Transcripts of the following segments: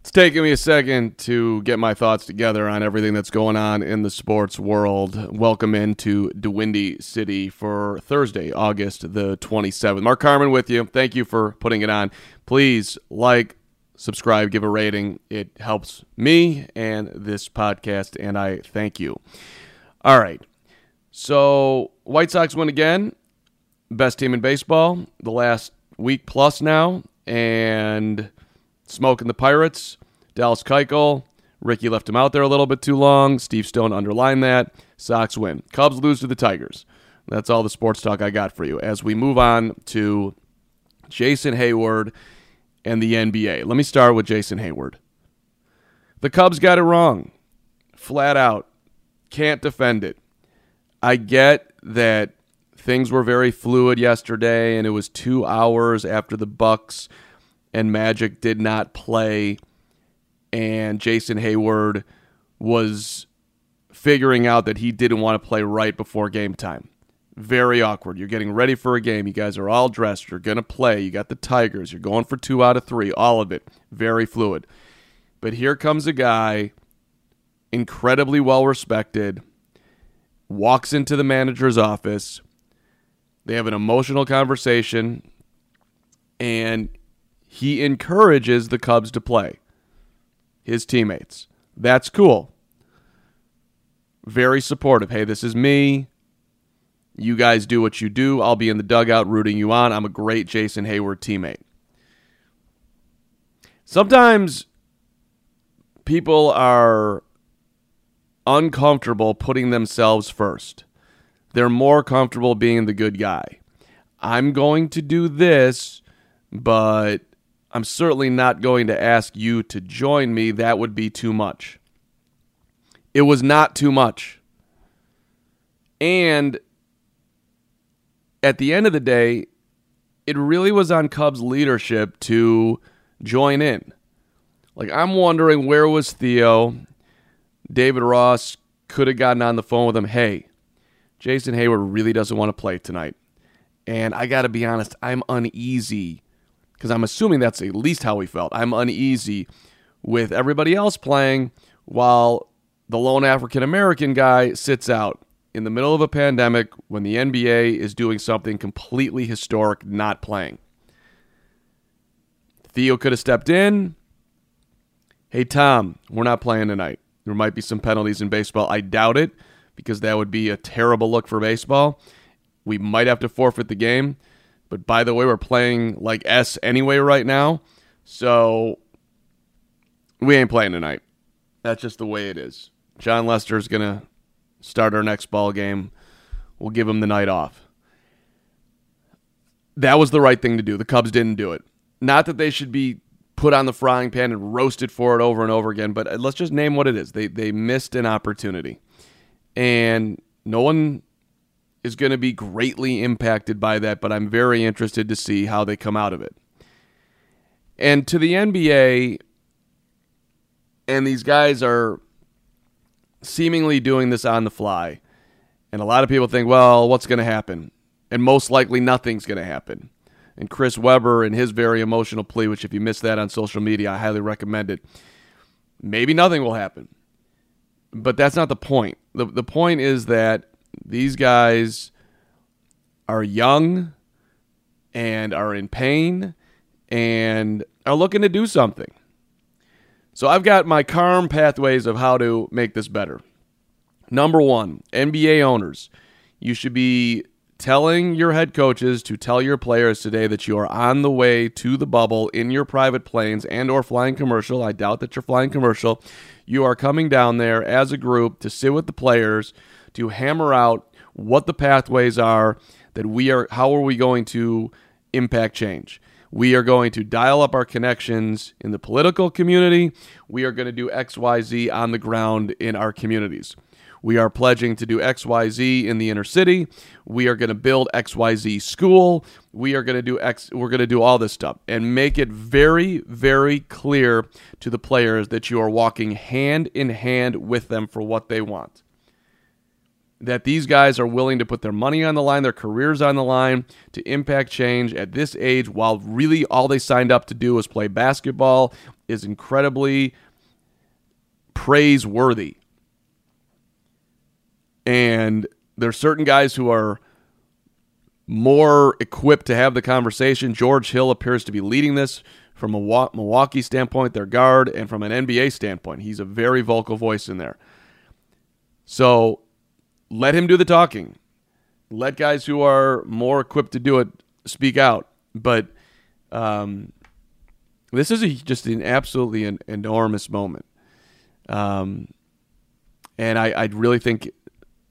It's taking me a second to get my thoughts together on everything that's going on in the sports world. Welcome into DeWindy City for Thursday, August the 27th. Mark Carman with you. Thank you for putting it on. Please like, subscribe, give a rating. It helps me and this podcast, and I thank you. All right. So, White Sox win again. Best team in baseball the last week plus now. And smoking the Pirates. Dallas Keuchel. Ricky left him out there a little bit too long. Steve Stone underlined that. Sox win. Cubs lose to the Tigers. That's all the sports talk I got for you. As we move on to Jason Heyward and the NBA. Let me start with Jason Heyward. The Cubs got it wrong. Flat out. Can't defend it. I get that things were very fluid yesterday and it was 2 hours after the Bucks and Magic did not play and Jason Heyward was figuring out that he didn't want to play right before game time. Very awkward. You're getting ready for a game. You guys are all dressed. You're going to play. You got the Tigers. You're going for two out of three. All of it. Very fluid. But here comes a guy, incredibly well respected, walks into the manager's office. They have an emotional conversation, and he encourages the Cubs to play his teammates. That's cool. Very supportive. Hey, this is me. You guys do what you do. I'll be in the dugout rooting you on. I'm a great Jason Heyward teammate. Sometimes people are uncomfortable putting themselves first. They're more comfortable being the good guy. I'm going to do this, but I'm certainly not going to ask you to join me. That would be too much. It was not too much. And at the end of the day, it really was on Cubs leadership to join in. Like, I'm wondering where was Theo? David Ross could have gotten on the phone with him. Hey, Jason Heyward really doesn't want to play tonight. And I got to be honest, I'm uneasy because I'm assuming that's at least how he felt. I'm uneasy with everybody else playing while the lone African American guy sits out in the middle of a pandemic when the NBA is doing something completely historic, not playing. Theo could have stepped in. Hey, Tom, we're not playing tonight. There might be some penalties in baseball. I doubt it because that would be a terrible look for baseball. We might have to forfeit the game. But by the way, we're playing like S anyway right now. So we ain't playing tonight. That's just the way it is. Jon Lester's going to start our next ball game. We'll give him the night off. That was the right thing to do. The Cubs didn't do it. Not that they should be put on the frying pan and roasted for it over and over again, but uh, let's just name what it is. They they missed an opportunity. And no one is going to be greatly impacted by that, but I'm very interested to see how they come out of it. And to the NBA, and these guys are seemingly doing this on the fly. And a lot of people think, well, what's going to happen? And most likely nothing's going to happen. And Chris Webber and his very emotional plea, which if you missed that on social media, I highly recommend it. Maybe nothing will happen. But that's not the point. The, the point is that these guys are young and are in pain and are looking to do something. So I've got my calm pathways of how to make this better. Number one, NBA owners, you should be telling your head coaches to tell your players today that you are on the way to the bubble in your private planes and or flying commercial. I doubt that you're flying commercial. You are coming down there as a group to sit with the players to hammer out what the pathways are that we are how are we going to impact change. We are going to dial up our connections in the political community. We are going to do XYZ on the ground in our communities. We are pledging to do XYZ in the inner city. We are going to build XYZ school. We are going to do X we're going to do all this stuff and make it very very clear to the players that you are walking hand in hand with them for what they want. That these guys are willing to put their money on the line, their careers on the line to impact change at this age while really all they signed up to do was play basketball is incredibly praiseworthy. And there's certain guys who are more equipped to have the conversation. George Hill appears to be leading this from a Milwaukee standpoint, their guard, and from an NBA standpoint. He's a very vocal voice in there. So let him do the talking. Let guys who are more equipped to do it speak out. But um, this is a, just an absolutely an enormous moment. Um, and I, I really think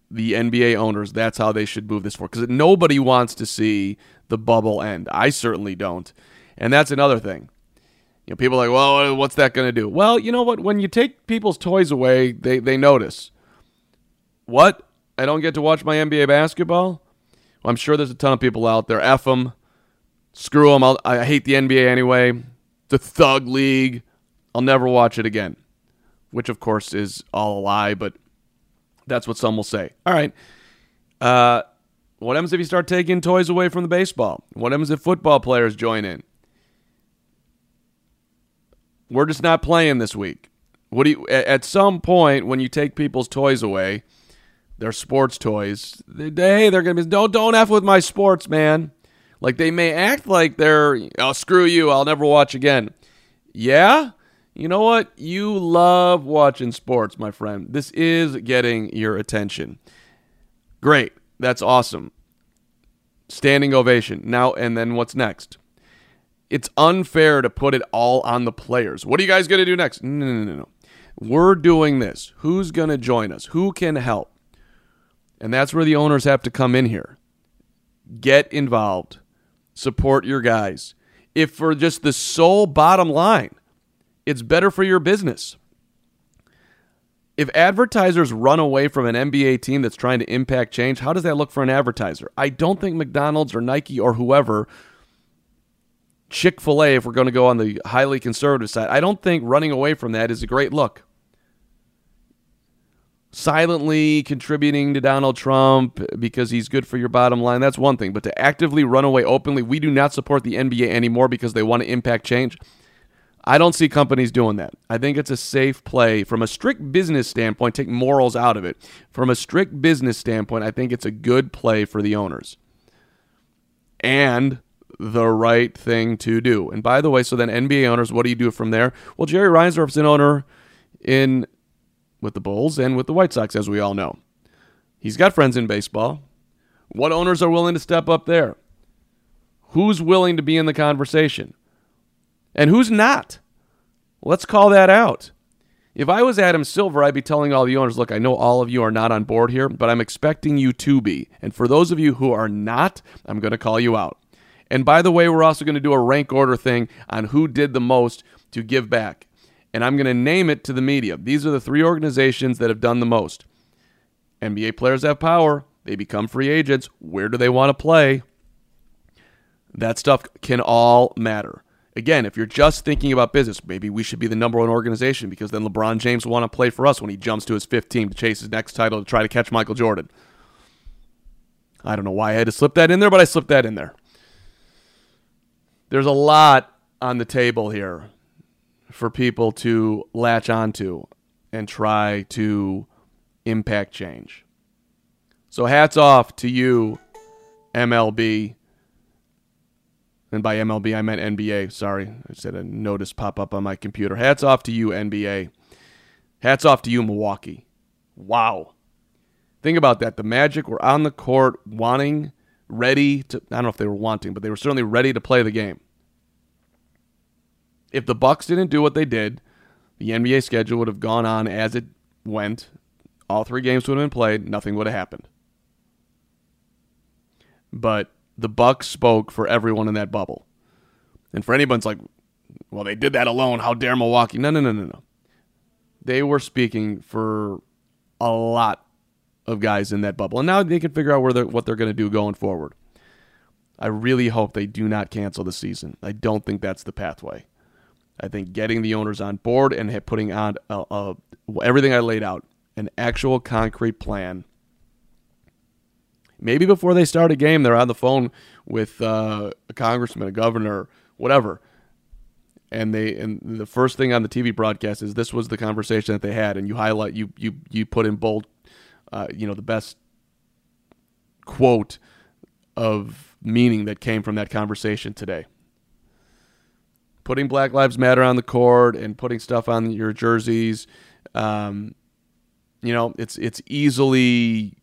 the NBA owners, that's how they should move this forward. Because nobody wants to see the bubble end. I certainly don't. And that's another thing. You know, people are like, well, what's that going to do? Well, you know what? When you take people's toys away, they, they notice. What? I don't get to watch my NBA basketball? Well, I'm sure there's a ton of people out there. F them. Screw them. I'll, I hate the NBA anyway. The thug league. I'll never watch it again. Which, of course, is all a lie, but that's what some will say. All right. Uh, what happens if you start taking toys away from the baseball? What happens if football players join in? We're just not playing this week. What do you? At some point, when you take people's toys away, their sports toys, they, hey, they're gonna be don't don't f with my sports, man. Like they may act like they're, oh screw you, I'll never watch again. Yeah, you know what? You love watching sports, my friend. This is getting your attention. Great. That's awesome. Standing ovation. Now, and then what's next? It's unfair to put it all on the players. What are you guys to do next? No, no, no, no. We're doing this. Who's to join us? Who can help? And that's where the owners have to come in here. Get involved. Support your guys. If for just the sole bottom line, it's better for your business. If advertisers run away from an NBA team that's trying to impact change, how does that look for an advertiser? I don't think McDonald's or Nike or whoever, Chick fil A, if we're going to go on the highly conservative side, I don't think running away from that is a great look. Silently contributing to Donald Trump because he's good for your bottom line, that's one thing. But to actively run away openly, we do not support the NBA anymore because they want to impact change. I don't see companies doing that. I think it's a safe play from a strict business standpoint. Take morals out of it. From a strict business standpoint, I think it's a good play for the owners and the right thing to do. And by the way, so then NBA owners, what do you do from there? Well, Jerry Reinsdorf's an owner in with the Bulls and with the White Sox, as we all know. He's got friends in baseball. What owners are willing to step up there? Who's willing to be in the conversation? and who's not. Let's call that out. If I was Adam Silver, I'd be telling all the owners, look, I know all of you are not on board here, but I'm expecting you to be. And for those of you who are not, I'm going to call you out. And by the way, we're also going to do a rank order thing on who did the most to give back. And I'm going to name it to the media. These are the three organizations that have done the most. NBA players have power, they become free agents. Where do they want to play? That stuff can all matter. Again, if you're just thinking about business, maybe we should be the number one organization because then LeBron James will want to play for us when he jumps to his fifth team to chase his next title to try to catch Michael Jordan. I don't know why I had to slip that in there, but I slipped that in there. There's a lot on the table here for people to latch onto and try to impact change. So hats off to you, MLB and by MLB, I meant NBA. Sorry. I had a notice pop up on my computer. Hats off to you, NBA. Hats off to you, Milwaukee. Wow. Think about that. The Magic were on the court wanting, ready to I don't know if they were wanting, but they were certainly ready to play the game. If the Bucks didn't do what they did, the NBA schedule would have gone on as it went. All three games would have been played. Nothing would have happened. But the Bucks spoke for everyone in that bubble. And for anyone's like, well, they did that alone. How dare Milwaukee? No, no, no, no, no. They were speaking for a lot of guys in that bubble. And now they can figure out where they're, what they're going to do going forward. I really hope they do not cancel the season. I don't think that's the pathway. I think getting the owners on board and putting on a, a, everything I laid out, an actual concrete plan. Maybe before they start a game, they're on the phone with uh, a congressman, a governor, whatever, and they and the first thing on the TV broadcast is this was the conversation that they had, and you highlight you you you put in bold, uh, you know, the best quote of meaning that came from that conversation today. Putting Black Lives Matter on the court and putting stuff on your jerseys, um, you know, it's it's easily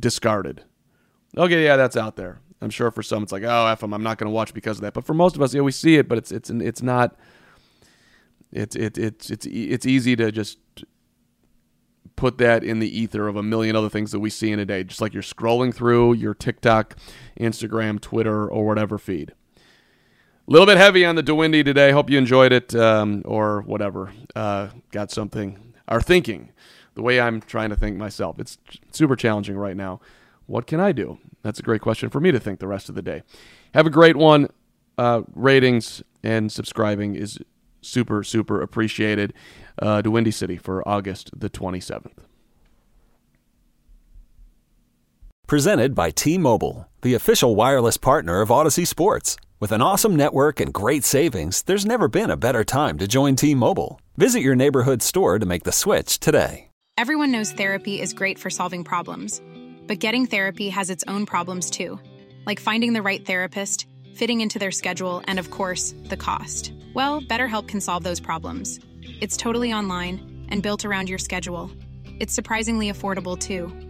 discarded. Okay, yeah, that's out there. I'm sure for some it's like, oh, f them, I'm not going to watch because of that. But for most of us, yeah, we see it, but it's it's it's not. It's it, it's it's it's easy to just put that in the ether of a million other things that we see in a day, just like you're scrolling through your TikTok, Instagram, Twitter, or whatever feed. Little bit heavy on the DeWindy today. Hope you enjoyed it um, or whatever. Uh, got something. Our thinking, the way I'm trying to think myself. It's super challenging right now. What can I do? That's a great question for me to think the rest of the day. Have a great one. Uh, ratings and subscribing is super, super appreciated. Uh, City for August the 27th. Presented by T Mobile, the official wireless partner of Odyssey Sports. With an awesome network and great savings, there's never been a better time to join T Mobile. Visit your neighborhood store to make the switch today. Everyone knows therapy is great for solving problems but getting therapy has its own problems too, like finding the right therapist, fitting into their schedule, and of course, the cost. Well, BetterHelp can solve those problems. It's totally online and built around your schedule. It's surprisingly affordable too.